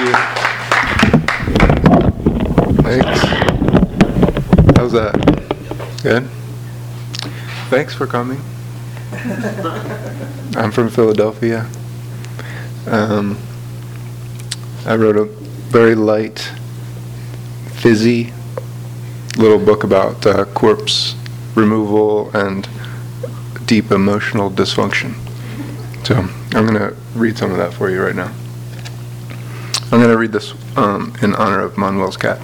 You. Thanks. How's that? Good? Thanks for coming. I'm from Philadelphia. Um, I wrote a very light, fizzy little book about uh, corpse removal and deep emotional dysfunction. So I'm going to read some of that for you right now. I'm going to read this um, in honor of Manuel's cat.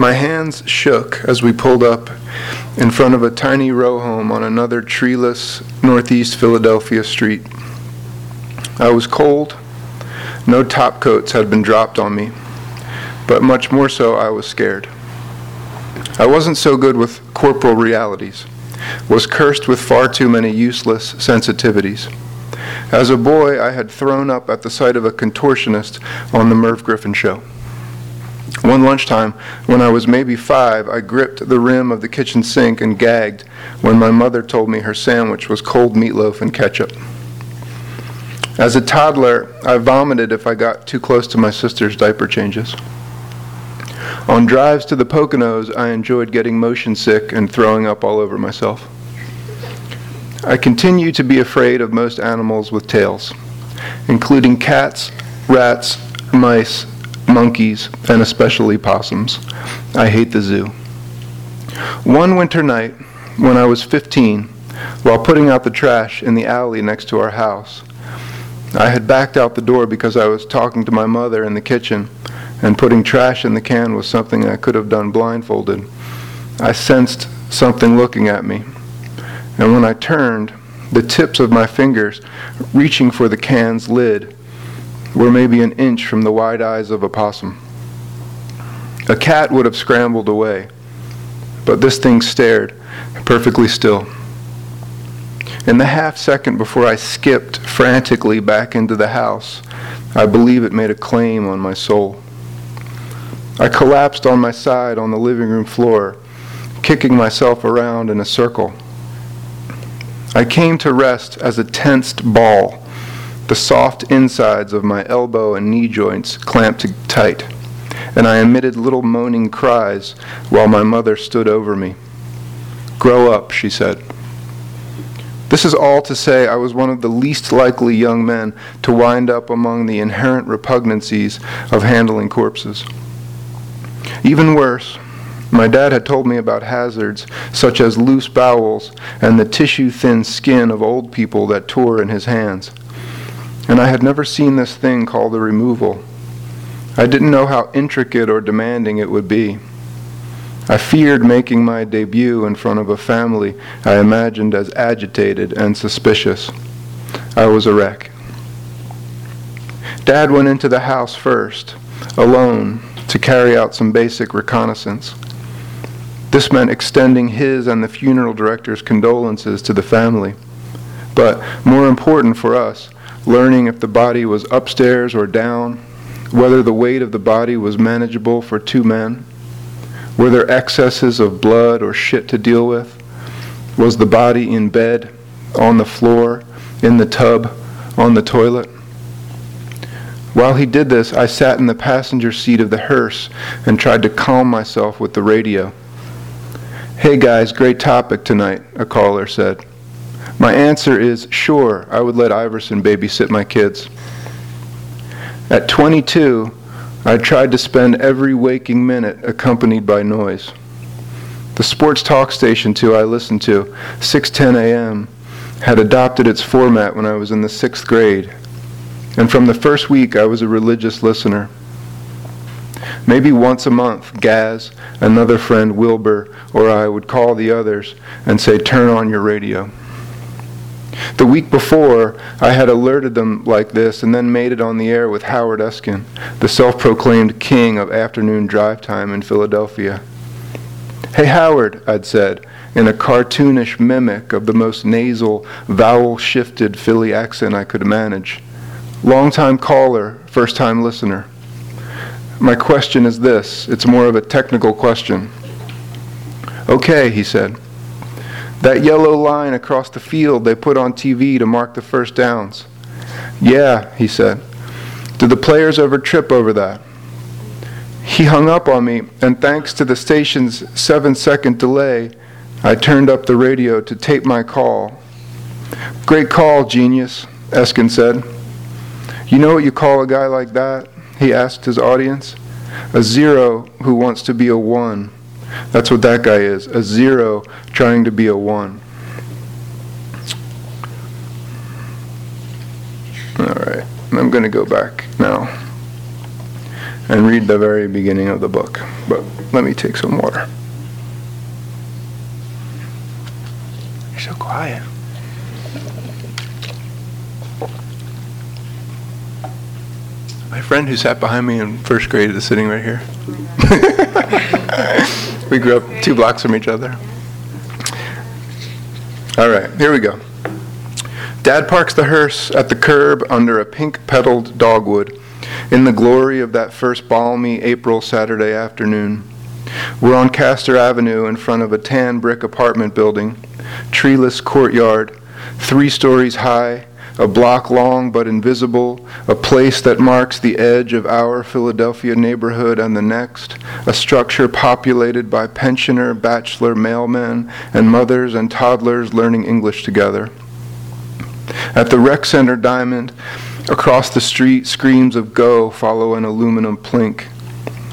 My hands shook as we pulled up in front of a tiny row home on another treeless northeast Philadelphia street. I was cold. No top coats had been dropped on me, but much more so, I was scared. I wasn't so good with corporal realities, was cursed with far too many useless sensitivities. As a boy, I had thrown up at the sight of a contortionist on the Merv Griffin show. One lunchtime, when I was maybe five, I gripped the rim of the kitchen sink and gagged when my mother told me her sandwich was cold meatloaf and ketchup. As a toddler, I vomited if I got too close to my sister's diaper changes. On drives to the Poconos, I enjoyed getting motion sick and throwing up all over myself. I continue to be afraid of most animals with tails, including cats, rats, mice, monkeys, and especially possums. I hate the zoo. One winter night, when I was 15, while putting out the trash in the alley next to our house, I had backed out the door because I was talking to my mother in the kitchen, and putting trash in the can was something I could have done blindfolded. I sensed something looking at me, and when I turned, the tips of my fingers reaching for the can's lid were maybe an inch from the wide eyes of a possum. A cat would have scrambled away, but this thing stared, perfectly still. In the half second before I skipped frantically back into the house, I believe it made a claim on my soul. I collapsed on my side on the living room floor, kicking myself around in a circle. I came to rest as a tensed ball the soft insides of my elbow and knee joints clamped tight, and I emitted little moaning cries while my mother stood over me. Grow up, she said. This is all to say I was one of the least likely young men to wind up among the inherent repugnancies of handling corpses. Even worse, my dad had told me about hazards such as loose bowels and the tissue thin skin of old people that tore in his hands and I had never seen this thing called a removal. I didn't know how intricate or demanding it would be. I feared making my debut in front of a family I imagined as agitated and suspicious. I was a wreck. Dad went into the house first, alone, to carry out some basic reconnaissance. This meant extending his and the funeral director's condolences to the family. But more important for us, learning if the body was upstairs or down, whether the weight of the body was manageable for two men, were there excesses of blood or shit to deal with, was the body in bed, on the floor, in the tub, on the toilet. While he did this, I sat in the passenger seat of the hearse and tried to calm myself with the radio. Hey guys, great topic tonight, a caller said. My answer is sure, I would let Iverson babysit my kids. At 22, I tried to spend every waking minute accompanied by noise. The sports talk station too I listened to, 6:10 a.m., had adopted its format when I was in the 6th grade. And from the first week I was a religious listener. Maybe once a month, Gaz, another friend Wilbur, or I would call the others and say, "Turn on your radio." The week before, I had alerted them like this and then made it on the air with Howard Eskin, the self proclaimed king of afternoon drive time in Philadelphia. Hey, Howard, I'd said, in a cartoonish mimic of the most nasal, vowel shifted Philly accent I could manage. Long time caller, first time listener. My question is this it's more of a technical question. Okay, he said. That yellow line across the field they put on TV to mark the first downs. Yeah, he said. Do the players ever trip over that? He hung up on me, and thanks to the station's seven second delay, I turned up the radio to tape my call. Great call, genius, Eskin said. You know what you call a guy like that? He asked his audience. A zero who wants to be a one. That's what that guy is a zero trying to be a one. All right, I'm going to go back now and read the very beginning of the book, but let me take some water. You're so quiet. My friend who sat behind me in first grade is sitting right here. we grew up two blocks from each other. All right, here we go. Dad parks the hearse at the curb under a pink petaled dogwood in the glory of that first balmy April Saturday afternoon. We're on Castor Avenue in front of a tan brick apartment building, treeless courtyard, three stories high, a block long but invisible, a place that marks the edge of our Philadelphia neighborhood and the next, a structure populated by pensioner, bachelor mailmen, and mothers and toddlers learning English together. At the rec center diamond, across the street, screams of go follow an aluminum plink.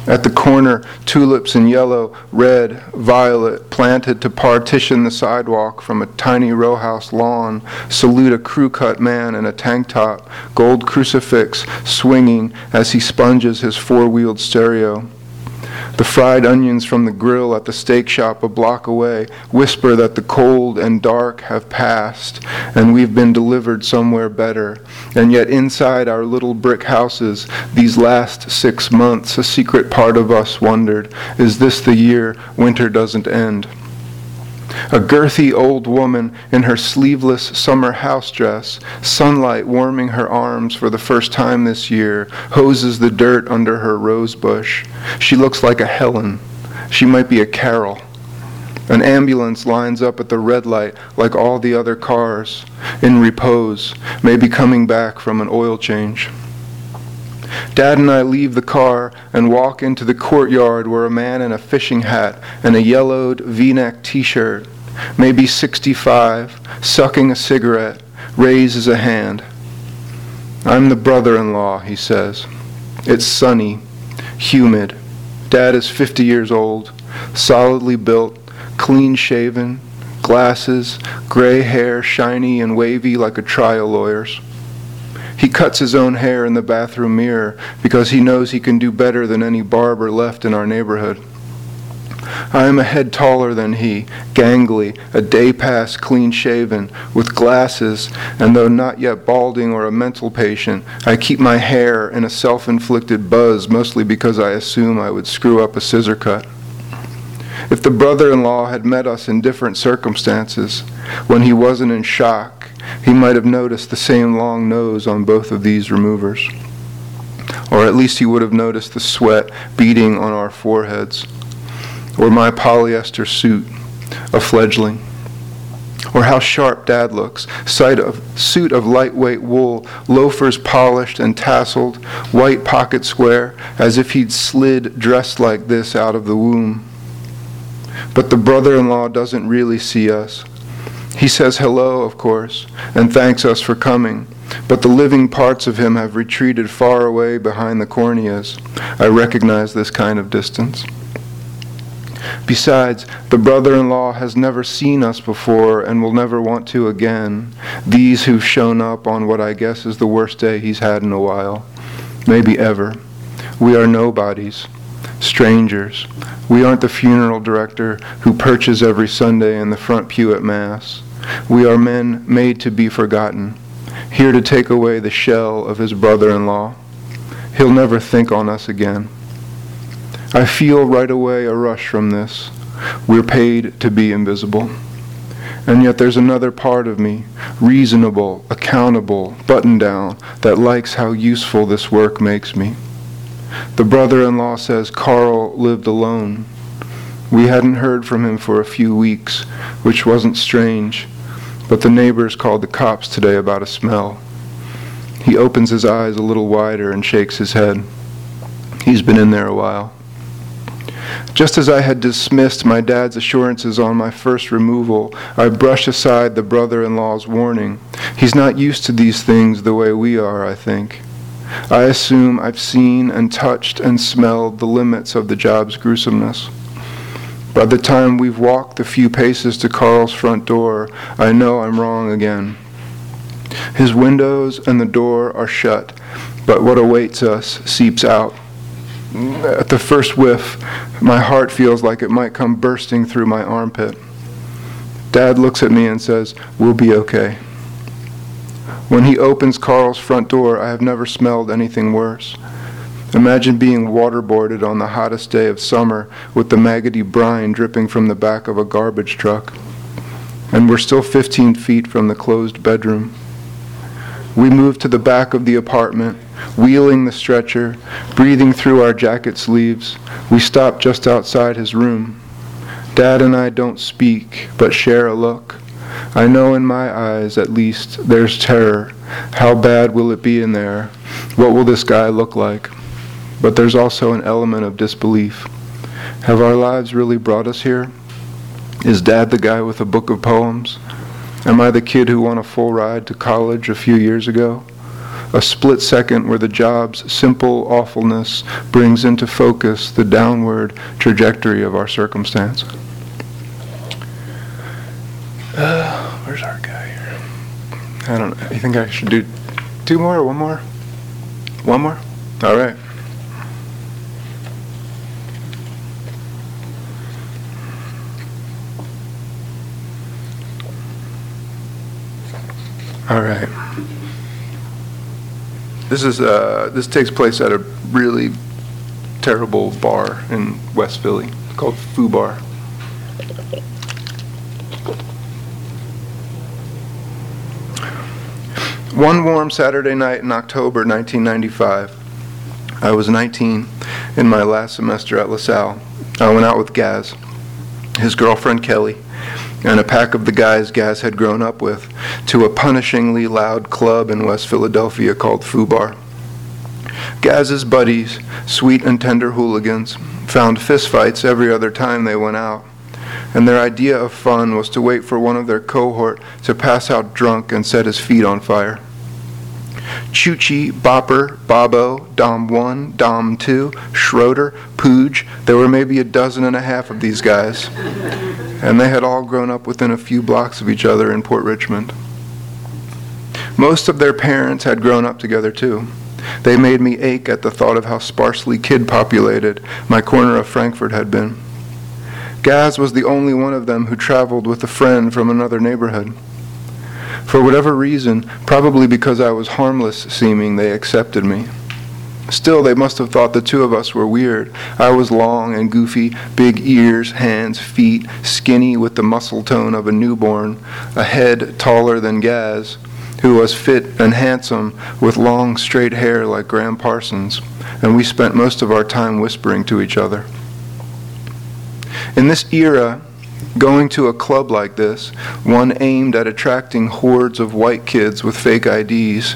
At the corner, tulips in yellow, red, violet, planted to partition the sidewalk from a tiny row house lawn, salute a crew cut man in a tank top, gold crucifix swinging as he sponges his four wheeled stereo. The fried onions from the grill at the steak shop a block away whisper that the cold and dark have passed and we've been delivered somewhere better. And yet, inside our little brick houses, these last six months, a secret part of us wondered is this the year winter doesn't end? A girthy old woman in her sleeveless summer house dress, sunlight warming her arms for the first time this year, hoses the dirt under her rose bush. She looks like a Helen. She might be a Carol. An ambulance lines up at the red light like all the other cars, in repose, maybe coming back from an oil change. Dad and I leave the car and walk into the courtyard where a man in a fishing hat and a yellowed v neck t shirt, maybe 65, sucking a cigarette, raises a hand. I'm the brother in law, he says. It's sunny, humid. Dad is 50 years old, solidly built, clean shaven, glasses, gray hair shiny and wavy like a trial lawyer's. He cuts his own hair in the bathroom mirror because he knows he can do better than any barber left in our neighborhood. I am a head taller than he, gangly, a day past clean shaven, with glasses, and though not yet balding or a mental patient, I keep my hair in a self inflicted buzz mostly because I assume I would screw up a scissor cut. If the brother in law had met us in different circumstances, when he wasn't in shock, he might have noticed the same long nose on both of these removers. Or at least he would have noticed the sweat beading on our foreheads. Or my polyester suit, a fledgling. Or how sharp dad looks. Sight of, suit of lightweight wool, loafers polished and tasseled, white pocket square, as if he'd slid dressed like this out of the womb. But the brother in law doesn't really see us. He says hello, of course, and thanks us for coming, but the living parts of him have retreated far away behind the corneas. I recognize this kind of distance. Besides, the brother in law has never seen us before and will never want to again. These who've shown up on what I guess is the worst day he's had in a while, maybe ever. We are nobodies, strangers. We aren't the funeral director who perches every Sunday in the front pew at Mass. We are men made to be forgotten, here to take away the shell of his brother in law. He'll never think on us again. I feel right away a rush from this. We're paid to be invisible. And yet there's another part of me, reasonable, accountable, buttoned down, that likes how useful this work makes me. The brother in law says Carl lived alone. We hadn't heard from him for a few weeks, which wasn't strange, but the neighbors called the cops today about a smell. He opens his eyes a little wider and shakes his head. He's been in there a while. Just as I had dismissed my dad's assurances on my first removal, I brush aside the brother in law's warning. He's not used to these things the way we are, I think. I assume I've seen and touched and smelled the limits of the job's gruesomeness. By the time we've walked the few paces to Carl's front door, I know I'm wrong again. His windows and the door are shut, but what awaits us seeps out at the first whiff, my heart feels like it might come bursting through my armpit. Dad looks at me and says, We'll be okay. When he opens Carl's front door, I have never smelled anything worse. Imagine being waterboarded on the hottest day of summer with the maggoty brine dripping from the back of a garbage truck. And we're still 15 feet from the closed bedroom. We move to the back of the apartment wheeling the stretcher, breathing through our jacket sleeves. We stop just outside his room. Dad and I don't speak, but share a look. I know in my eyes, at least, there's terror. How bad will it be in there? What will this guy look like? But there's also an element of disbelief. Have our lives really brought us here? Is Dad the guy with a book of poems? Am I the kid who won a full ride to college a few years ago? a split second where the job's simple awfulness brings into focus the downward trajectory of our circumstance. Uh, where's our guy here? I don't know. You think I should do two more or one more? One more? All right. All right. This is uh, this takes place at a really terrible bar in West Philly called Foo Bar. One warm Saturday night in October 1995, I was 19 in my last semester at LaSalle. I went out with Gaz, his girlfriend Kelly, and a pack of the guys Gaz had grown up with to a punishingly loud club in West Philadelphia called Foo Bar. Gaz's buddies, sweet and tender hooligans, found fistfights every other time they went out, and their idea of fun was to wait for one of their cohort to pass out drunk and set his feet on fire. Chuchi, Bopper, Bobo, Dom 1, Dom 2, Schroeder, Pooge, there were maybe a dozen and a half of these guys and they had all grown up within a few blocks of each other in Port Richmond. Most of their parents had grown up together too. They made me ache at the thought of how sparsely kid populated my corner of Frankford had been. Gaz was the only one of them who traveled with a friend from another neighborhood. For whatever reason, probably because I was harmless seeming, they accepted me. Still, they must have thought the two of us were weird. I was long and goofy, big ears, hands, feet, skinny with the muscle tone of a newborn, a head taller than Gaz, who was fit and handsome with long straight hair like Gram Parsons, and we spent most of our time whispering to each other. In this era, Going to a club like this, one aimed at attracting hordes of white kids with fake IDs,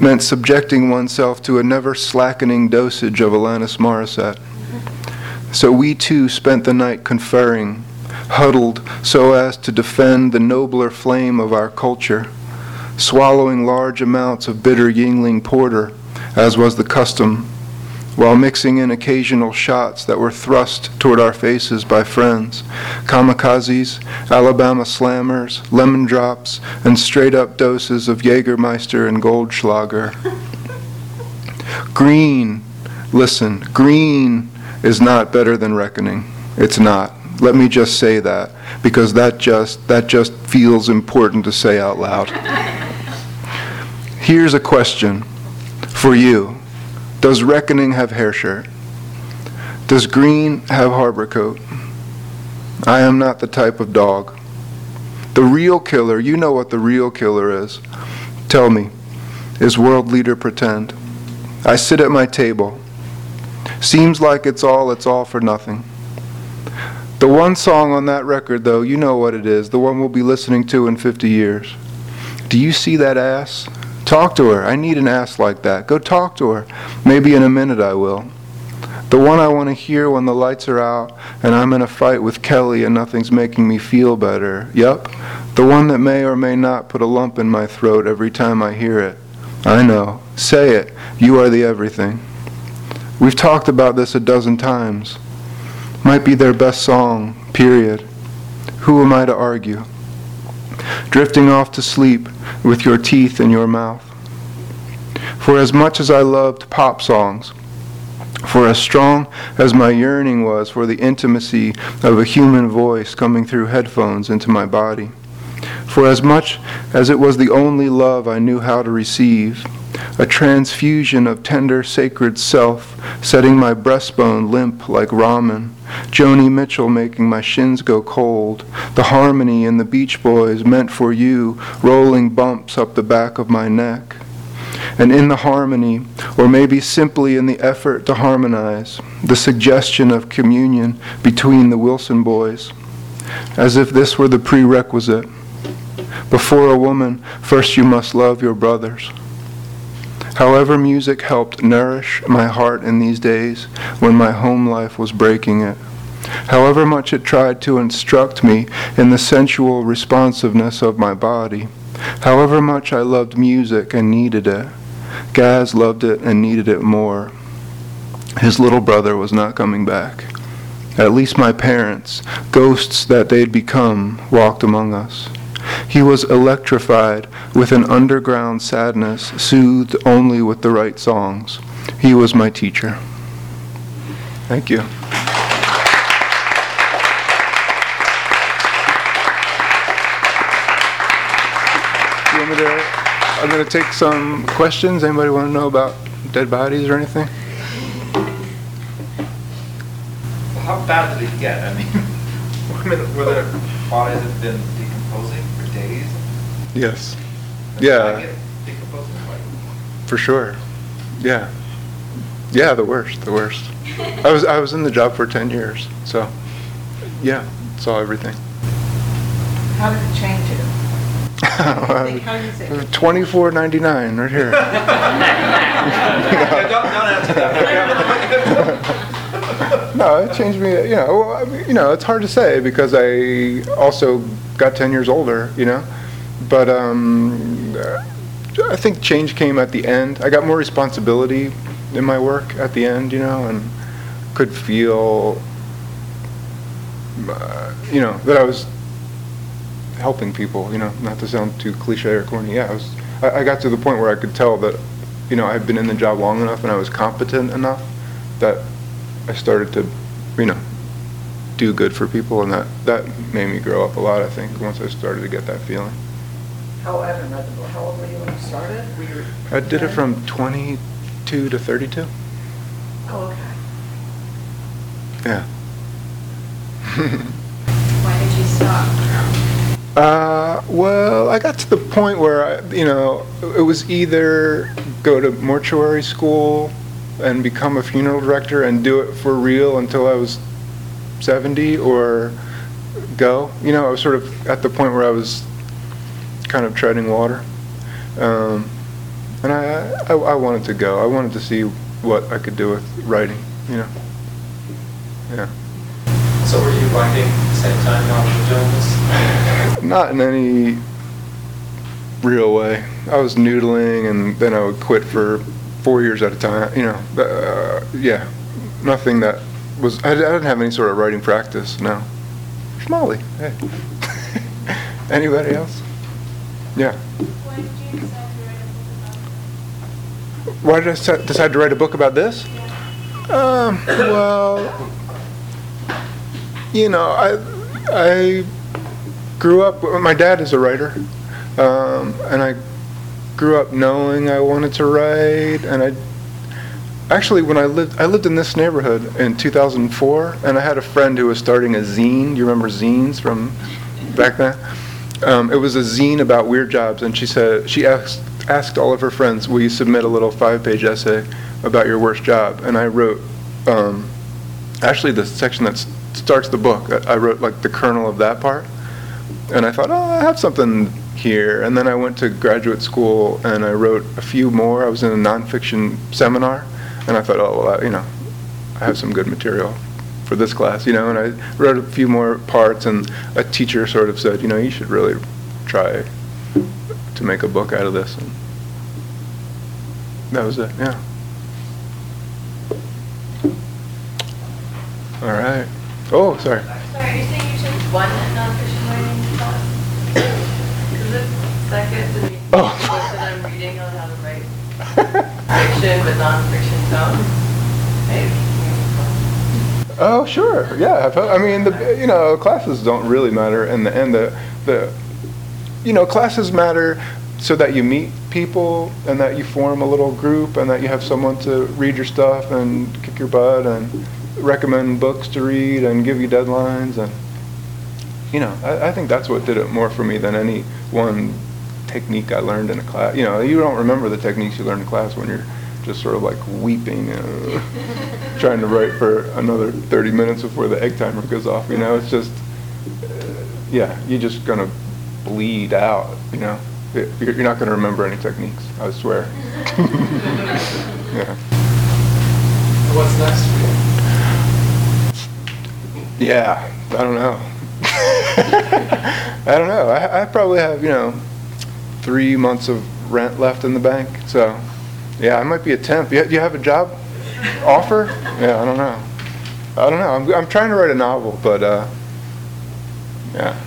meant subjecting oneself to a never slackening dosage of Alanis Morissette. So we too spent the night conferring, huddled so as to defend the nobler flame of our culture, swallowing large amounts of bitter Yuengling porter, as was the custom, while mixing in occasional shots that were thrust toward our faces by friends, kamikazes, Alabama slammers, lemon drops, and straight up doses of Jägermeister and Goldschlager. Green, listen, green is not better than reckoning. It's not. Let me just say that because that just that just feels important to say out loud. Here's a question for you. Does reckoning have hair shirt? Does green have harbor coat? I am not the type of dog. The real killer, you know what the real killer is. Tell me, is world leader pretend? I sit at my table. Seems like it's all, it's all for nothing. The one song on that record, though, you know what it is, the one we'll be listening to in 50 years. Do you see that ass? Talk to her. I need an ass like that. Go talk to her. Maybe in a minute I will. The one I want to hear when the lights are out and I'm in a fight with Kelly and nothing's making me feel better. Yup. The one that may or may not put a lump in my throat every time I hear it. I know. Say it. You are the everything. We've talked about this a dozen times. Might be their best song, period. Who am I to argue? Drifting off to sleep with your teeth in your mouth. For as much as I loved pop songs, for as strong as my yearning was for the intimacy of a human voice coming through headphones into my body, for as much as it was the only love I knew how to receive, a transfusion of tender sacred self, setting my breastbone limp like ramen, Joni Mitchell making my shins go cold, the harmony in the Beach Boys meant for you, rolling bumps up the back of my neck. And in the harmony, or maybe simply in the effort to harmonize, the suggestion of communion between the Wilson boys, as if this were the prerequisite. Before a woman, first you must love your brothers. However, music helped nourish my heart in these days when my home life was breaking it. However much it tried to instruct me in the sensual responsiveness of my body. However much I loved music and needed it. Gaz loved it and needed it more. His little brother was not coming back. At least my parents, ghosts that they'd become, walked among us. He was electrified with an underground sadness soothed only with the right songs. He was my teacher. Thank you. I'm going to take some questions. Anybody want to know about dead bodies or anything? How bad did it get? I mean, were there bodies that have been? Yes. Did I Yeah, get decomposing? Like, for sure. Yeah. Yeah, the worst, the worst. I was I was in the job for 10 years, so yeah, saw everything. How did it change you? Like, how do? Twenty-four ninety-nine, right here. don't, don't answer that. No, it changed me. You know, well, I mean, you know, it's hard to say because I also got ten years older. You know, but um, I think change came at the end. I got more responsibility in my work at the end. You know, and could feel, uh, you know, that I was helping people. You know, not to sound too cliche or corny. Yeah, I was. I, I got to the point where I could tell that, you know, I'd been in the job long enough and I was competent enough that I started to, you know, do good for people, and that that made me grow up a lot. I think once I started to get that feeling. How, I don't know, how old were you when you started? Were you? I did it from 22 to 32. Oh, okay. Yeah. Why did you stop? Uh, well, I got to the point where I, you know, it was either go to mortuary school and become a funeral director and do it for real until I was 70 or go. You know, I was sort of at the point where I was kind of treading water. Um, and I, I, I wanted to go. I wanted to see what I could do with writing, you know. Yeah. So were you writing at the same time while you were doing this? Not in any real way. I was noodling and then I would quit for four years at a time, you know. Uh, yeah, nothing that was, I, I didn't have any sort of writing practice, no. Molly, hey. Anybody else? Yeah. Why did I sa- decide to write a book about this? Um, well, you know, I, I grew up, my dad is a writer, um, and I grew up knowing I wanted to write, and I, actually, when I lived, I lived in this neighborhood in 2004, and I had a friend who was starting a zine. Do you remember zines from back then? Um, it was a zine about weird jobs, and she said she asked asked all of her friends, "Will you submit a little five-page essay about your worst job?" And I wrote, um, actually, the section that starts the book. I, I wrote like the kernel of that part, and I thought, "Oh, I have something here." And then I went to graduate school, and I wrote a few more. I was in a nonfiction seminar, and I thought, "Oh, well, I, you know, I have some good material." For this class, you know, and I wrote a few more parts, and a teacher sort of said, you know, you should really try to make a book out of this. And that was it, yeah. All right. Oh, sorry. Sorry, are you saying you took one nonfiction writing class? Because it's second to the Oh. book that I'm reading on how to write fiction with nonfiction tone. Maybe. Oh, sure. Yeah. I mean, the you know, classes don't really matter in the end. The the you know, classes matter so that you meet people and that you form a little group and that you have someone to read your stuff and kick your butt and recommend books to read and give you deadlines and you know, I, I think that's what did it more for me than any one technique I learned in a class. You know, you don't remember the techniques you learned in class when you're just sort of like weeping, uh, trying to write for another 30 minutes before the egg timer goes off. You know, it's just, uh, yeah, you're just gonna bleed out. You know, It- you're you're not gonna remember any techniques. I swear. yeah. What's next for you? Yeah, I don't know. I don't know. I, I probably have, you know, three months of rent left in the bank. So, yeah, I might be a temp. You, you have a job offer? Yeah, I don't know. I don't know. I'm, I'm trying to write a novel, but uh, yeah,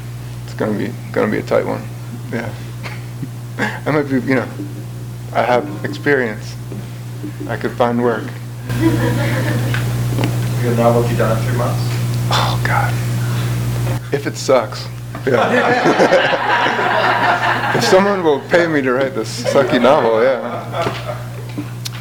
it's gonna be gonna be a tight one. Yeah, I might be, you know, I have experience. I could find work. Your novel be done in three months? Oh God. If it sucks. Yeah. if someone will pay me to write this sucky novel, yeah.